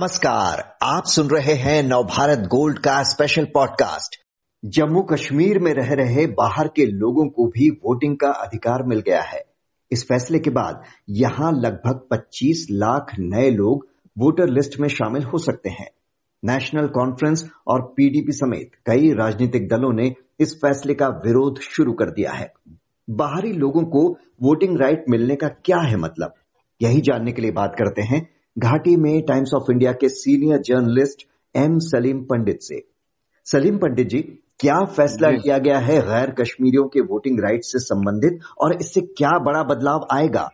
नमस्कार, आप सुन रहे हैं नवभारत गोल्ड का स्पेशल पॉडकास्ट जम्मू कश्मीर में रह रहे बाहर के लोगों को भी वोटिंग का अधिकार मिल गया है। इस फैसले के बाद यहाँ लगभग 25 लाख नए लोग वोटर लिस्ट में शामिल हो सकते हैं। नेशनल कॉन्फ्रेंस और पीडीपी समेत कई राजनीतिक दलों ने इस फैसले का विरोध शुरू कर दिया है। बाहरी लोगों को वोटिंग राइट मिलने का क्या है मतलब? यही जानने के लिए बात करते हैं घाटी में टाइम्स ऑफ़ इंडिया के senior journalist M Salim Pandit से। सलीम पंडित जी क्या फैसला किया गया है गैर कश्मीरियों के वोटिंग राइट से संबंधित और इससे क्या बड़ा बदलाव आएगा?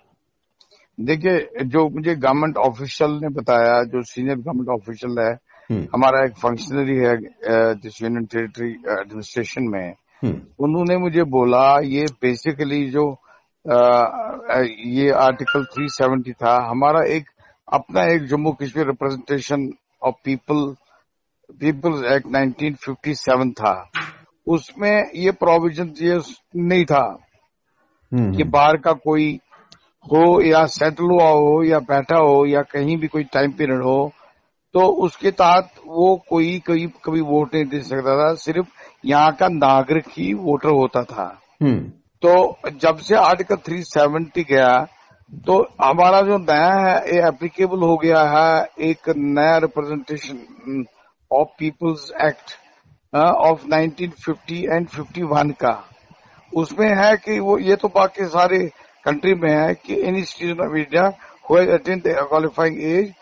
देखिए जो मुझे गवर्नमेंट ऑफिशियल ने बताया जो सीनियर गवर्नमेंट ऑफिशियल है हम्म। हमारा एक फंक्शनरी है जिस यूनियन टेरिटरी एडमिनिस्ट्रेशन में। हम्म। उन्होंने मुझे बोला ये बेसिकली जो आ, ये आर्टिकल 370 था हमारा एक अपना एक Jammu Kashmir representation of people people's act 1957 था उसमें ये प्रोविज़न ये नहीं था हम्म। कि बाहर का कोई हो या सेटल हुआ हो या बैठा हो या कहीं भी कोई टाइम पीरियड हो तो उसके तहत वो कोई कभी कभी वोट नहीं दे सकता था सिर्फ़ यहाँ का नागरिक ही वोटर होता था हम्म। तो जब से आर्टिकल 370 गया तो हमारा जो नया है ये एप्लीकेबल हो गया है एक नया representation of people's act of 1950 and 51 का। उसमें है कि वो ये तो बाकी सारे कंट्री में है कि in citizen of India who attend qualifying age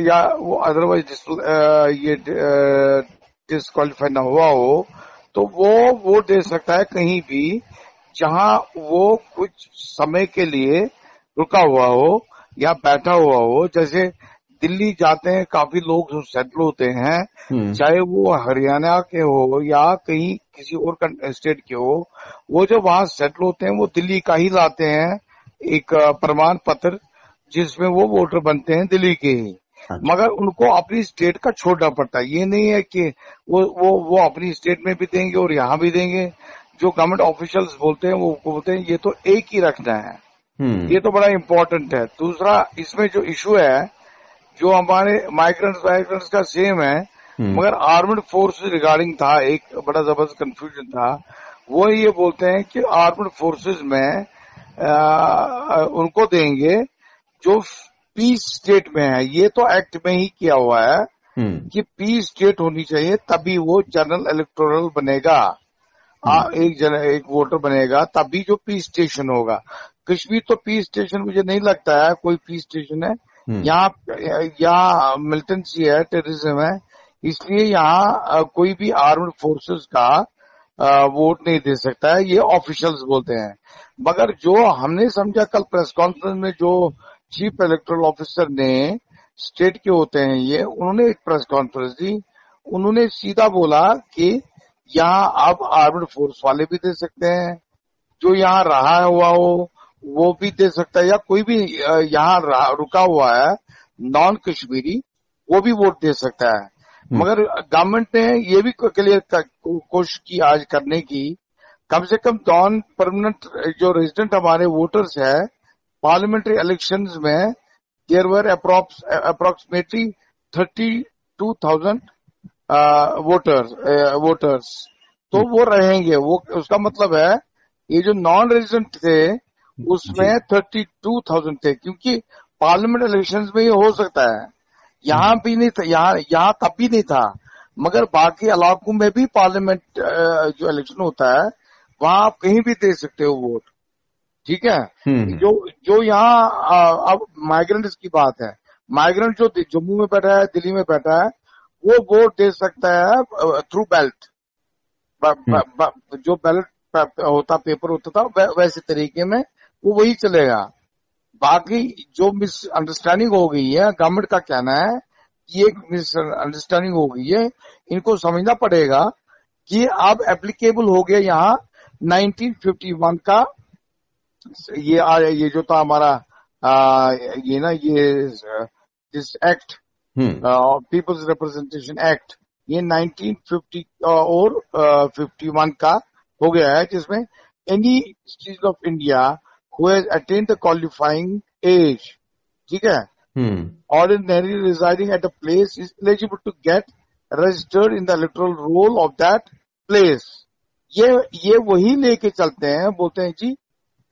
या वो अदरवाइज़ uh, ये डिसक्वालीफाई uh, ना हुआ हो तो वो वोट दे सकता है कहीं भी जहाँ वो कुछ समय के लिए रुका हुआ हो या बैठा हुआ हो जैसे दिल्ली जाते हैं काफ़ी लोग जो सेटल होते हैं हम्म। चाहे वो हरियाणा के हो या कहीं किसी और स्टेट के हो वो जो वहाँ सेटल होते हैं वो दिल्ली का ही लाते हैं एक प्रमाण पत्र जिसमें वो वोटर बनते हैं दिल्ली के ही हाँ मगर उनको अपनी स्टेट का छोड़ना पड़ता है ये नहीं है कि वो वो वो अपनी स्टेट में भी देंगे और यहाँ भी देंगे जो गवर्नमेंट ऑफिशियल्स बोलते हैं वो बोलते हैं ये तो एक ही रखना है। ये तो बड़ा इम्पोर्टेंट है। दूसरा इसमें जो इशू है जो हमारे माइग्रेंट्स वाइग्रेंट्स का सेम है हम्म। मगर आर्मड फोर्स रिगार्डिंग था एक बड़ा ज़बरदस्त कंफ्यूजन था। वो ये बोलते हैं कि आर्मड फोर्सेस में आ, उनको देंगे जो पीस स्टेट में है। ये तो एक्ट में ही किया हुआ है हम्म। कि पीस स्टेट होनी चाहिए तभी वो जनरल इलेक्टोरल बनेगा। आ, एक जन एक वोटर बनेगा तभी जो पीस स्टेशन होगा। कश्मीर तो पी स्टेशन मुझे नहीं लगता है कोई पी स्टेशन है। हम्म। यहाँ यहाँ मिलिटेंसी है टेररिज्म है। इसलिए यहाँ कोई भी आर्म्ड फोर्सेस का वोट नहीं दे सकता है ये ऑफिशियल्स बोलते हैं। मगर जो हमने समझा कल प्रेस कॉन्फ्रेंस में जो चीफ इलेक्ट्रल ऑफिसर ने स्टेट के होते हैं ये उन्होंने एक प्रेस कॉन्फ्रेंस दी। उन्होंने सीधा बोला कि यहाँ अब आर्म्ड फोर्स वाले भी दे सकते हैं। जो यहाँ रहा हुआ हो वो भी दे सकता है या कोई भी यहाँ रुका हुआ है नॉन कश्मीरी वो भी वोट दे सकता है। हम्म। मगर गवर्नमेंट ने ये भी क्लियर कोशिश की आज करने की कम से कम नॉन परमानेंट जो रेजिडेंट हमारे वोटर्स है पार्लियामेंट्री इलेक्शन में there were approximately thirty two thousand voters voters तो वो रहेंगे वो उसका मतलब है ये जो नॉन रेजिडेंट थे उसमें थर्टी टू थाउज़ेंड थे क्योंकि पार्लियामेंट इलेक्शन में ये हो सकता है। यहाँ हम्म। भी नहीं था यहाँ यहाँ तब भी नहीं था मगर बाकी इलाकों में भी पार्लियामेंट जो इलेक्शन होता है वहाँ आप कहीं भी दे सकते हो वोट ठीक है? हम्म। जो जो यहाँ अब माइग्रेंट की बात है। माइग्रेंट जो जम्मू में बैठा है दिल्ली में बैठा है वो वोट दे सकता है थ्रू बेल्ट जो बैलेट होता पेपर होता था वैसे तरीके में वो वही चलेगा। बाकी जो मिस अंडरस्टैंडिंग हो गई है गवर्नमेंट का कहना है कि एक मिस अंडरस्टैंडिंग हो गई है इनको समझना पड़ेगा कि अब एप्लीकेबल हो गया यहाँ 1951 का। ये आ, ये जो था हमारा आ, ये ना ये this act people's representation act ये 1950 और फिफ्टी वन का हो गया है जिसमें any state of India who attained the qualifying age ठीक है? Ordinary residing at a place is eligible to get registered in the electoral roll of that place ये ये वही लेके चलते हैं बोलते हैं जी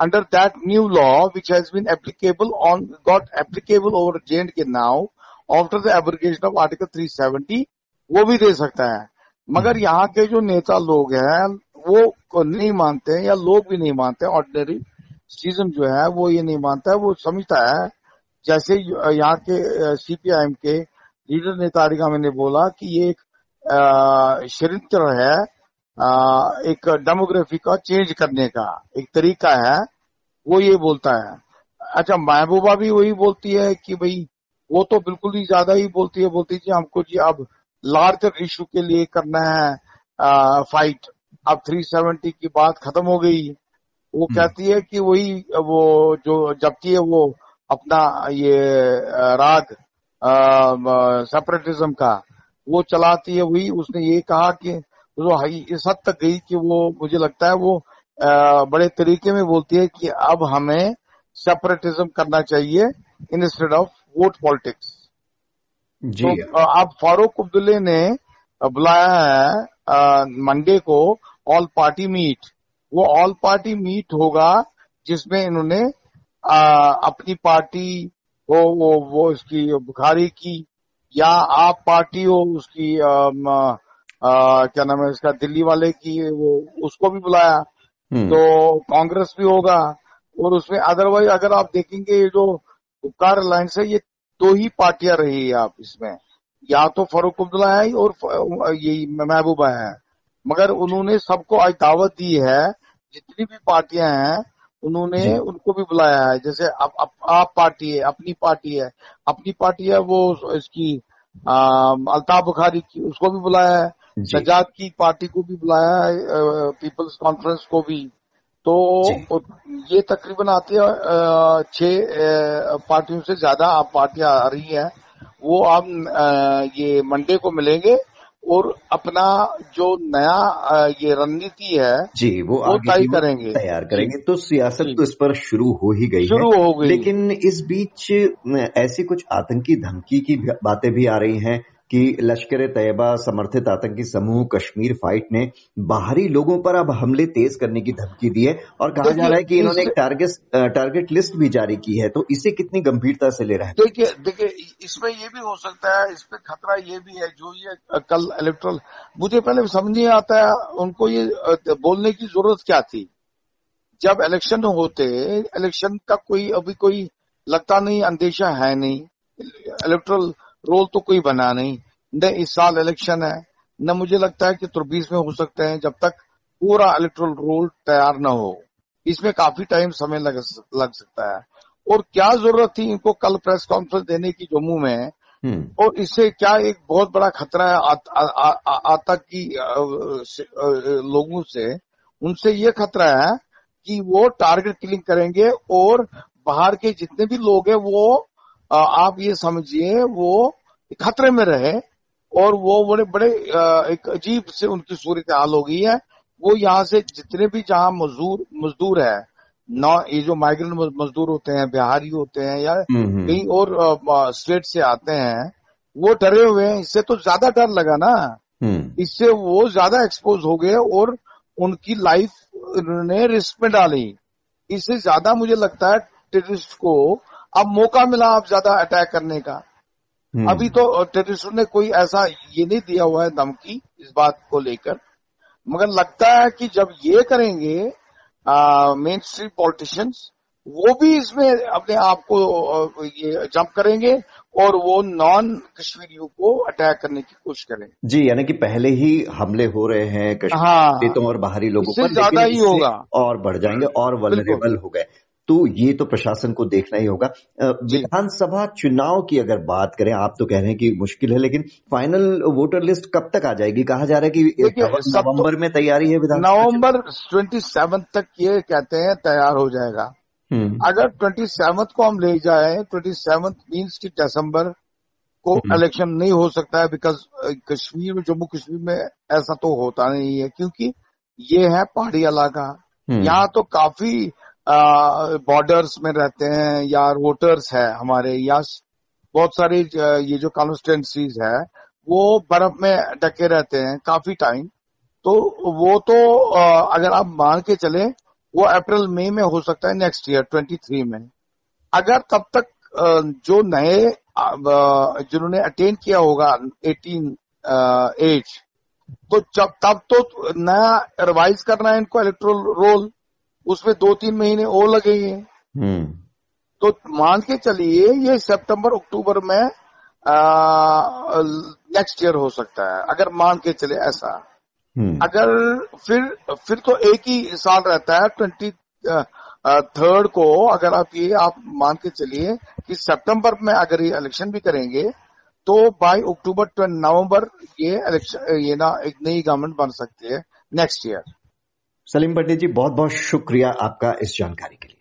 under that new law which has been applicable on got applicable over J and K now after the application of article 370 वो भी दे सकता है। मगर hmm. यहाँ के जो नेता लोग हैं वो नहीं मानते हैं या लोग भी नहीं मानते ऑर्डिनरी सीज़न जो है वो ये नहीं मानता है वो समझता है। जैसे यहाँ के सीपीआईएम के लीडर ने तारिका मैंने बोला कि ये एक षड्यंत्र है एक डेमोग्राफी का चेंज करने का एक तरीका है वो ये बोलता है। अच्छा महबूबा भी वही बोलती है कि भाई वो तो बिल्कुल ही ज़्यादा ही बोलती है बोलती है हमको जी अब लार्जर इशू के लिए करना है आ, फाइट अब 370 की बात खत्म हो गई। वो हम्म। कहती है कि वही वो जो जबकि है वो अपना ये राग सेपरेटिज्म का वो चलाती है वही। उसने ये कहा कि वो इस हद तक गई कि वो मुझे लगता है वो आ, बड़े तरीके में बोलती है कि अब हमें सेपरेटिज्म करना चाहिए इंस्टेड ऑफ़ वोट पॉलिटिक्स जी। तो अब फारूक अब्दुल्ले ने बुलाया है मंडे को ऑल पार्टी मीट वो ऑल पार्टी मीट होगा जिसमें इन्होंने आ, अपनी पार्टी हो वो वो उसकी बुखारी की या आप पार्टी हो उसकी आ, आ, क्या नाम है इसका दिल्ली वाले की वो उसको भी बुलाया। हम्म। तो कांग्रेस भी होगा और उसमें अदरवाइज़ अगर आप देखेंगे ये जो उपकार अलायंस है ये दो ही पार्टियाँ रही है आप इसमें। या तो फरूक अब्दुल्ला है और यही महबूबा है। मगर उन्होंने सबको आज दावत दी है जितनी भी पार्टियाँ हैं उन्होंने उनको भी बुलाया है। जैसे आप, आप, आप पार्टी है अपनी पार्टी है। अपनी पार्टी है वो इसकी अल्ताफ बुखारी की उसको भी बुलाया है। सजाद की पार्टी को भी बुलाया है पीपल्स कॉन्फ्रेंस को भी। तो ये तकरीबन आती है छह पार्टियों से ज़्यादा आप पार्टियाँ आ रही है। वो आप ये मंडे को मिलेंगे। और अपना जो नया ये रणनीति है जी वो, वो तय करेंगे। तैयार करेंगे। तो सियासत तो इस पर शुरू हो ही गई शुरू हो। गई। लेकिन इस बीच ऐसी कुछ आतंकी धमकी की बातें भी आ रही हैं कि लश्कर तैयबा समर्थित आतंकी समूह कश्मीर फाइट ने बाहरी लोगों पर अब हमले तेज करने की धमकी दी है और कहा जा रहा है कि इन्होंने एक टारगेट टारगेट लिस्ट भी जारी की है तो इसे कितनी गंभीरता से ले रहा है? देखिए देखिए इसमें ये भी हो सकता है इसमें खतरा ये भी है जो ये कल इलेक्ट्रल मुझे पहले समझ नहीं आता है उनको ये बोलने की ज़रूरत क्या थी? जब इलेक्शन होते इलेक्शन का कोई अभी कोई लगता नहीं अंदेशा है नहीं। इलेक्ट्रल रोल तो कोई बना नहीं। न इस साल इलेक्शन है न मुझे लगता है कि तुर्बीस में हो सकते हैं जब तक पूरा इलेक्ट्रल रोल तैयार न हो। इसमें काफ़ी टाइम समय लग, लग सकता है। और क्या ज़रूरत थी इनको कल प्रेस कॉन्फ्रेंस देने की जम्मू में? हम्म। और इससे क्या एक बहुत बड़ा खतरा है आतंकी लोगों से उनसे ये खतरा है कि वो टारगेट किलिंग करेंगे और बाहर के जितने भी लोग हैं वो आप ये समझिए वो खतरे में रहे और वो बड़े बड़े एक अजीब से उनकी सूरत हाल हो गई है वो यहाँ से जितने भी जहाँ मजदूर मजदूर है नौ ये जो माइग्रेंट मजदूर होते हैं बिहारी होते हैं या हम्म, हम्म। कहीं और स्टेट से आते हैं वो डरे हुए हैं इससे तो ज़्यादा डर लगा ना हम्म। इससे वो ज़्यादा एक्सपोज हो गए और उनकी लाइफ उन्होंने रिस्क में डाली इससे ज़्यादा मुझे लगता है टेररिस्ट को अब मौका मिला आप ज़्यादा अटैक करने का। हम्म। अभी तो टेररिस्ट ने कोई ऐसा ये नहीं दिया हुआ है धमकी इस बात को लेकर। मगर लगता है कि जब ये करेंगे मेन स्ट्रीट पॉलिटिशियंस वो भी इसमें अपने आप को ये जंप करेंगे और वो नॉन कश्मीरियों को अटैक करने की कोशिश करेंगे। जी यानी कि पहले ही हमले हो रहे हैं कश्मीर हाँ, और बाहरी लोगों पर ज़्यादा ही होगा। और बढ़ जाएँगे और वनरेबल हो गए। तो ये तो प्रशासन को देखना ही होगा विधानसभा चुनाव की अगर बात करें आप तो कह रहे हैं कि मुश्किल है लेकिन फाइनल वोटर लिस्ट कब तक आ जाएगी कहा जा रहा है कि तो नवंबर में तैयारी है विधान नवंबर ट्वेंटी सेवन तक ये कहते हैं तैयार हो जाएगा हम्म। अगर ट्वेंटी सेवन को हम ले जाए ट्वेंटी सेवन मीन्स की दिसंबर को इलेक्शन हम्म। नहीं हो सकता है बिकॉज़ कश्मीर में जम्मू कश्मीर में ऐसा तो होता नहीं है क्योंकि ये है पहाड़ी इलाका हम्म। यहाँ तो काफ़ी बॉर्डर्स में रहते हैं या वोटर्स है हमारे, या बहुत सारी ये जो कॉन्स्टिटेंसीज है, वो बर्फ़ में ढके रहते हैं काफ़ी टाइम तो वो तो अगर आप मान के चले, वो अप्रैल, मई में हो सकता है नेक्स्ट ईयर 23 में। अगर तब तक जो नए जिन्होंने अटेन किया होगा 18 एज तो जब, तब तो नया रिवाइज करना है इनको इलेक्ट्रोल रोल उसमें दो तीन महीने और लगेंगे हम्म। तो मान के चलिए ये सितंबर अक्टूबर में नेक्स्ट ईयर हो सकता है अगर मान के चले ऐसा हम्म। अगर फिर फिर तो एक ही साल रहता है ट्वेंटी थर्ड को अगर आप ये आप मान के चलिए कि सितंबर में अगर ये इलेक्शन भी करेंगे तो बाय अक्टूबर नवंबर ये इलेक्शन ये ना एक नई गवर्नमेंट बन सकती है नेक्स्ट ईयर सलीम पंडित जी बहुत बहुत शुक्रिया आपका इस जानकारी के लिए।